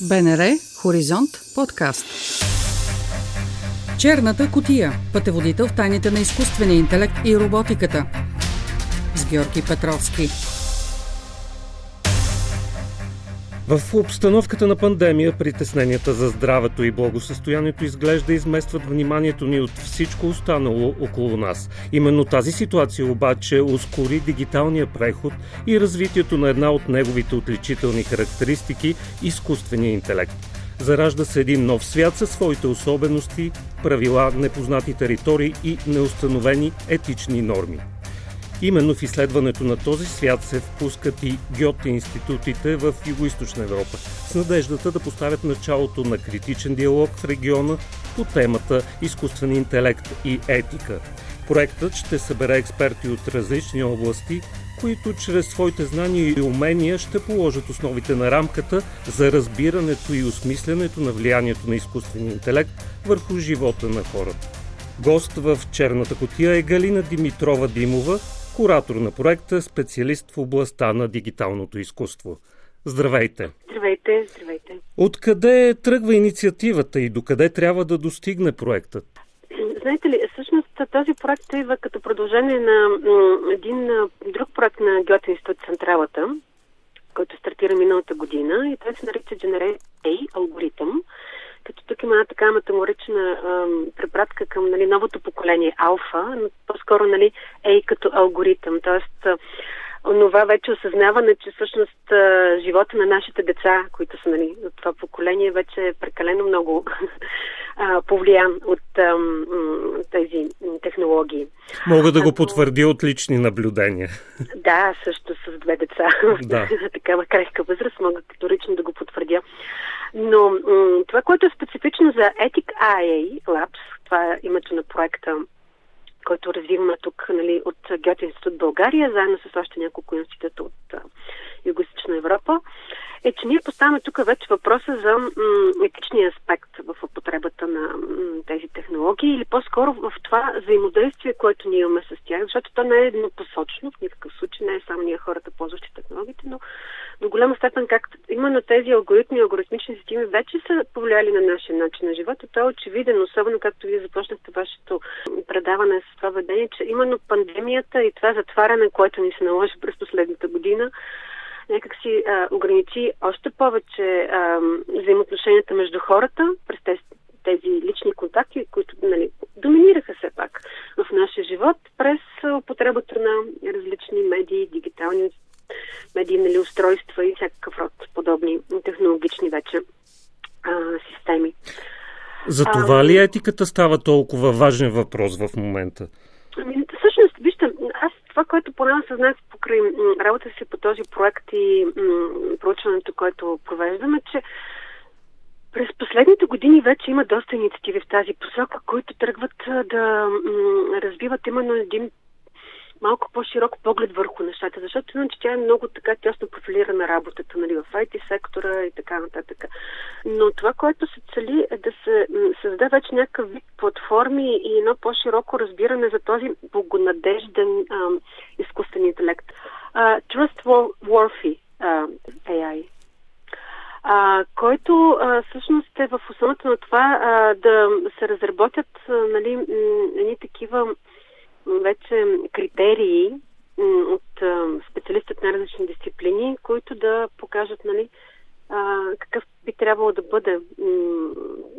БНР Хоризонт подкаст. Черната котия. Пътеводител в тайните на изкуствения интелект и роботиката. С Георги Петровски. В обстановката на пандемия притесненията за здравето и благосъстоянието изглежда изместват вниманието ни от всичко останало около нас. Именно тази ситуация обаче ускори дигиталния преход и развитието на една от неговите отличителни характеристики – изкуствения интелект. Заражда се един нов свят със своите особености, правила, непознати територии и неустановени етични норми. Именно в изследването на този свят се впускат и Гьоте институтите в Юго-Источна Европа с надеждата да поставят началото на критичен диалог в региона по темата изкуствен интелект и етика. Проектът ще събере експерти от различни области, които чрез своите знания и умения ще положат основите на рамката за разбирането и осмислянето на влиянието на изкуствения интелект върху живота на хората. Гост в черната котия е Галина Димитрова Димова, куратор на проекта, специалист в областта на дигиталното изкуство. Здравейте! Здравейте, здравейте! Откъде тръгва инициативата и докъде трябва да достигне проектът? Знаете ли, всъщност този проект идва като продължение на един друг проект на Гьоте институт Централата, който стартира миналата година и той се нарича Generate A, алгоритъм като тук има една така метаморична препратка към нали, новото поколение алфа, но по-скоро нали, ей като алгоритъм. Тоест, онова вече осъзнаване, че всъщност живота на нашите деца, които са нали, от това поколение, вече е прекалено много повлиян от тези технологии. Мога да го потвърдя от лични наблюдения. Да, също с две деца. Да. такава крехка възраст мога категорично да го потвърдя. Но това, което е специфично за Ethic IA Labs, това е името на проекта, който развиваме тук нали, от Гьоте институт България, заедно с още няколко института от Юго-Источна Европа, е, че ние поставяме тук вече въпроса за етичния аспект в употребата на тези технологии или по-скоро в това взаимодействие, което ние имаме с тях, защото то не е еднопосочно, в никакъв случай не е само ние хората, ползващи технологиите, но до голяма степен как именно тези алгоритми и алгоритмични системи вече са повлияли на нашия начин на живота. То е очевиден, особено както вие започнахте вашето предаване с това ведение, че именно пандемията и това затваряне, което ни се наложи през последната година, някак си а, ограничи още повече а, взаимоотношенията между хората през тези, тези лични контакти, които нали, доминираха все пак в нашия живот през употребата на различни медии, дигитални медийни нали, устройства и всякакъв род подобни технологични вече а, системи. За това ли етиката става толкова важен въпрос в момента? Ами, всъщност, вижте, аз това, което поне съзнах покрай работа си по този проект и м- проучването, което провеждаме, че през последните години вече има доста инициативи в тази посока, които тръгват да м- развиват именно един малко по-широк поглед върху нещата, защото иначе тя е много така тясно профилирана работата нали, в IT сектора и така нататък. Но това, което се цели е да се създаде вече някакъв вид платформи и едно по-широко разбиране за този благонадежден а, изкуствен интелект. Uh, trustworthy uh, AI а, който а, всъщност е в основата на това а, да се разработят а, нали, едни такива вече критерии от специалистът на различни дисциплини, които да покажат нали, какъв би трябвало да бъде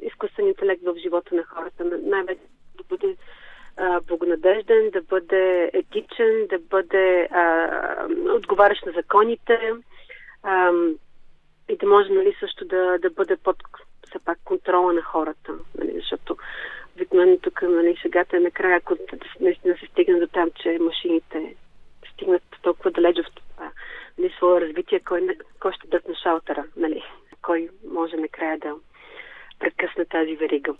изкуствен интелект в живота на хората. Най-вече да бъде благонадежден, да бъде етичен, да бъде отговарящ на законите и да може нали, също да, да бъде под все пак контрола на хората. Нали, защото обикновено тук нали, шегата е накрая, ако наистина се стигне до там, че машините стигнат толкова далеч в това нали, свое развитие, кой, кой ще дърпне шалтера, нали? кой може накрая да прекъсне тази верига.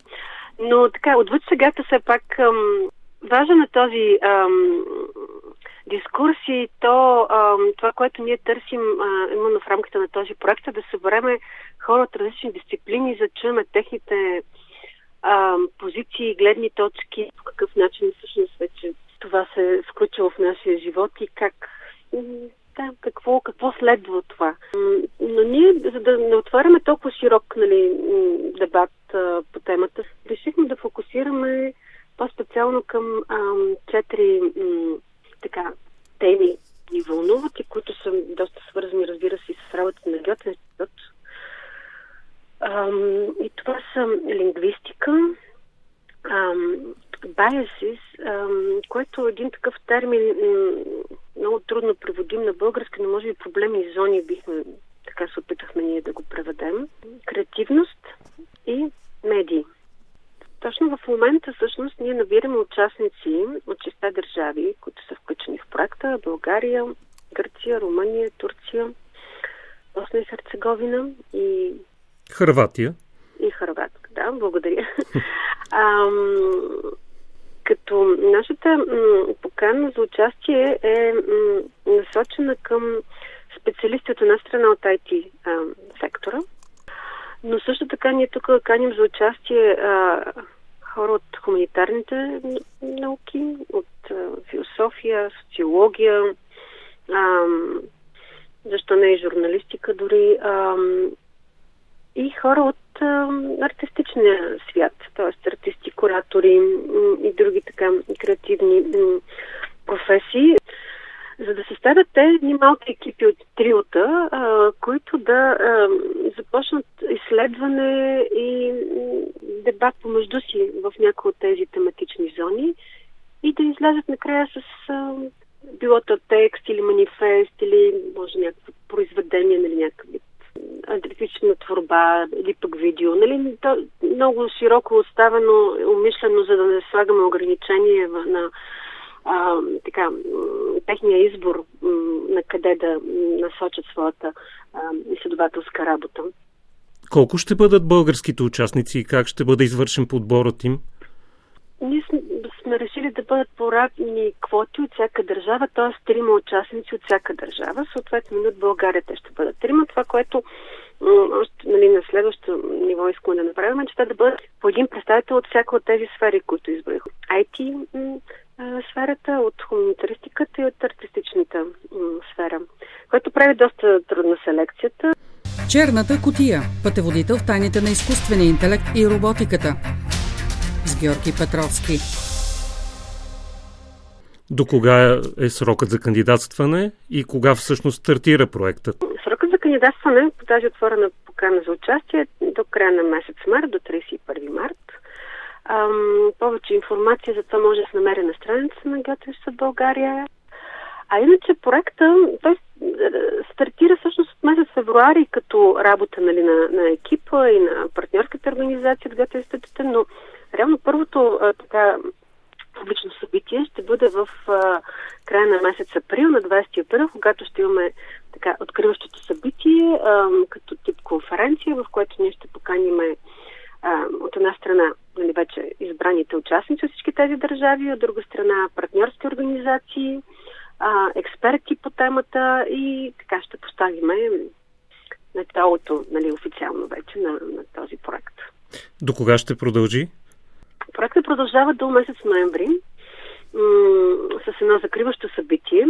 Но така, отвъд сегата все пак ам, важен е този ам, дискурс и то, ам, това, което ние търсим а, именно в рамките на този проект е да събереме хора от различни дисциплини, за да чуем техните а, позиции, гледни точки, по какъв начин всъщност вече това се е включило в нашия живот и как да, какво, какво следва това. но ние, за да не отваряме толкова широк нали, дебат а, по темата, решихме да фокусираме по-специално към ам, четири м, така, теми ни вълнуват и които са доста свързани, разбира се, и с работата на Гьоте институт. Ам, и това са лингвистика, ам, biases, ам, което е един такъв термин много трудно преводим на български, но може би проблемни зони бихме, така се опитахме ние да го преведем. Креативност и медии. Точно в момента всъщност ние набираме участници от шеста държави, които са включени в проекта. България, Гърция, Румъния, Турция, Босна и Херцеговина и... Харватия. И Харватска, да, благодаря. Ам, като нашата м- покана за участие е м- насочена към специалисти от една страна от IT а, сектора, но също така ние тук каним за участие а, хора от хуманитарните науки, от а, философия, социология, а, защо не и журналистика дори, а, и хора от артистичния свят, т.е. артисти, куратори и други така креативни професии за да се ставят те едни малки екипи от триота, които да започнат изследване и дебат помежду си в някои от тези тематични зони и да излязат накрая с а, било то текст или манифест или може някакво произведение, нали, някакъв аналитична творба или пък видео. Нали, то, много широко оставено, умишлено, за да не слагаме ограничения на а, така, техния избор на къде да насочат своята а, изследователска работа. Колко ще бъдат българските участници и как ще бъде извършен подборът им? Ние сме, решили да бъдат поравни квоти от всяка държава, т.е. трима участници от всяка държава. Съответно, от България те ще бъдат трима. Това, което още нали, на следващото ниво искаме да направим, е, че те да бъдат по един представител от всяка от тези сфери, които изброих. IT сферата, от хуманитаристиката и от артистичната сфера, което прави доста трудна селекцията. Черната котия – пътеводител в тайните на изкуствения интелект и роботиката. С Георги Петровски. До кога е срокът за кандидатстване и кога всъщност стартира проектът? Срокът за кандидатстване по тази отворена покана за участие е до края на месец март, до 31 март. Ам, повече информация за това може да се намери на страницата на Геотрища България. А иначе проекта, той е, стартира всъщност от месец февруари като работа нали, на, на екипа и на партньорската организация от Геотрищата, но реално първото а, така публично събитие ще бъде в а, края на месец април, на 20 април, когато ще имаме така откриващото събитие а, като тип конференция, в което ние ще поканиме а, от една страна нали, вече избраните участници от всички тези държави, от друга страна партньорски организации, а, експерти по темата и така ще поставиме началото нали, официално вече на, на този проект. До кога ще продължи? Проектът продължава до месец ноември м- с едно закриващо събитие.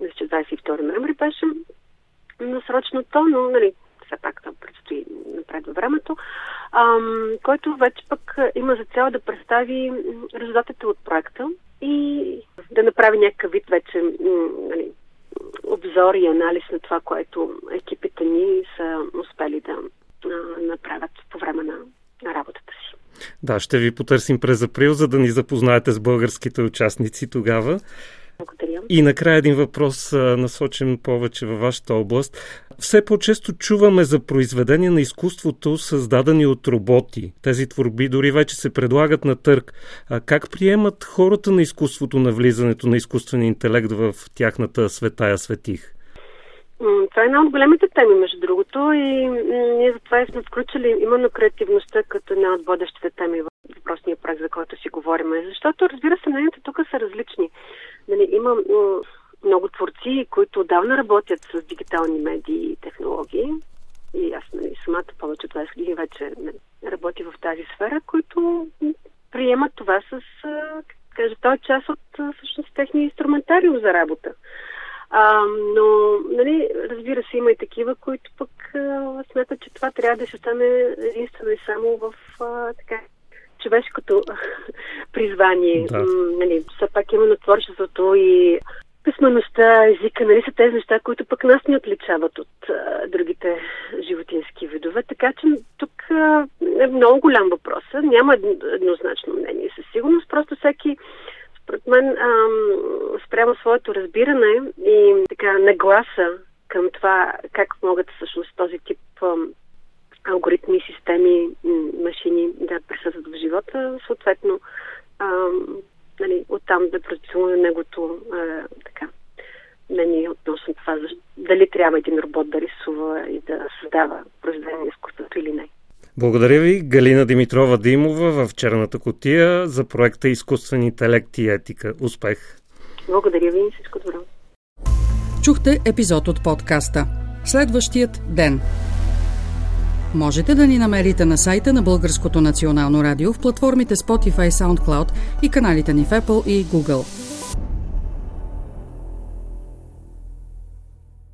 Мисля, че 22 ноември беше насрочното, но нали, все пак там предстои напред във времето, ам, който вече пък има за цел да представи резултатите от проекта и да направи някакъв вид вече нали, обзор и анализ на това, което екипите ни са успели да а, направят по време на, на работата си. Да, ще ви потърсим през април, за да ни запознаете с българските участници тогава. Благодаря. И накрая един въпрос, насочен повече във вашата област. Все по-често чуваме за произведения на изкуството, създадени от роботи. Тези творби дори вече се предлагат на търг. А как приемат хората на изкуството на влизането на изкуствения интелект в тяхната светая светих? Това е една от големите теми, между другото, и ние затова сме включили именно креативността като една от водещите теми в въпросния проект, за който си говорим. Защото, разбира се, мненията тук са различни. Нали, има много творци, които отдавна работят с дигитални медии и технологии. И аз нали, самата повече от 20 години вече нали, работя в тази сфера, които приемат това с, кажа, той е част от всъщност техния инструментариум за работа. А, но, нали, разбира се, има и такива, които пък а, смятат, че това трябва да се стане единствено и само в а, така, човешкото призвание. Да. М, нали, все пак именно творчеството и писмеността, езика, нали са тези неща, които пък нас ни отличават от а, другите животински видове. Така че тук а, е много голям въпрос. Няма еднозначно мнение със сигурност. Просто всеки мен ам, спрямо своето разбиране и така нагласа към това как могат всъщност този тип ам, алгоритми, системи, машини да присъстват в живота, съответно ам, нали, оттам да продиктуваме неговото а, така, мнение относно това, дали трябва един робот да рисува и да създава произведение изкуството или не. Благодаря ви, Галина Димитрова Димова в Черната котия за проекта Изкуствен интелект и етика. Успех! Благодаря ви и всичко добро. Чухте епизод от подкаста. Следващият ден. Можете да ни намерите на сайта на Българското национално радио в платформите Spotify, SoundCloud и каналите ни в Apple и Google.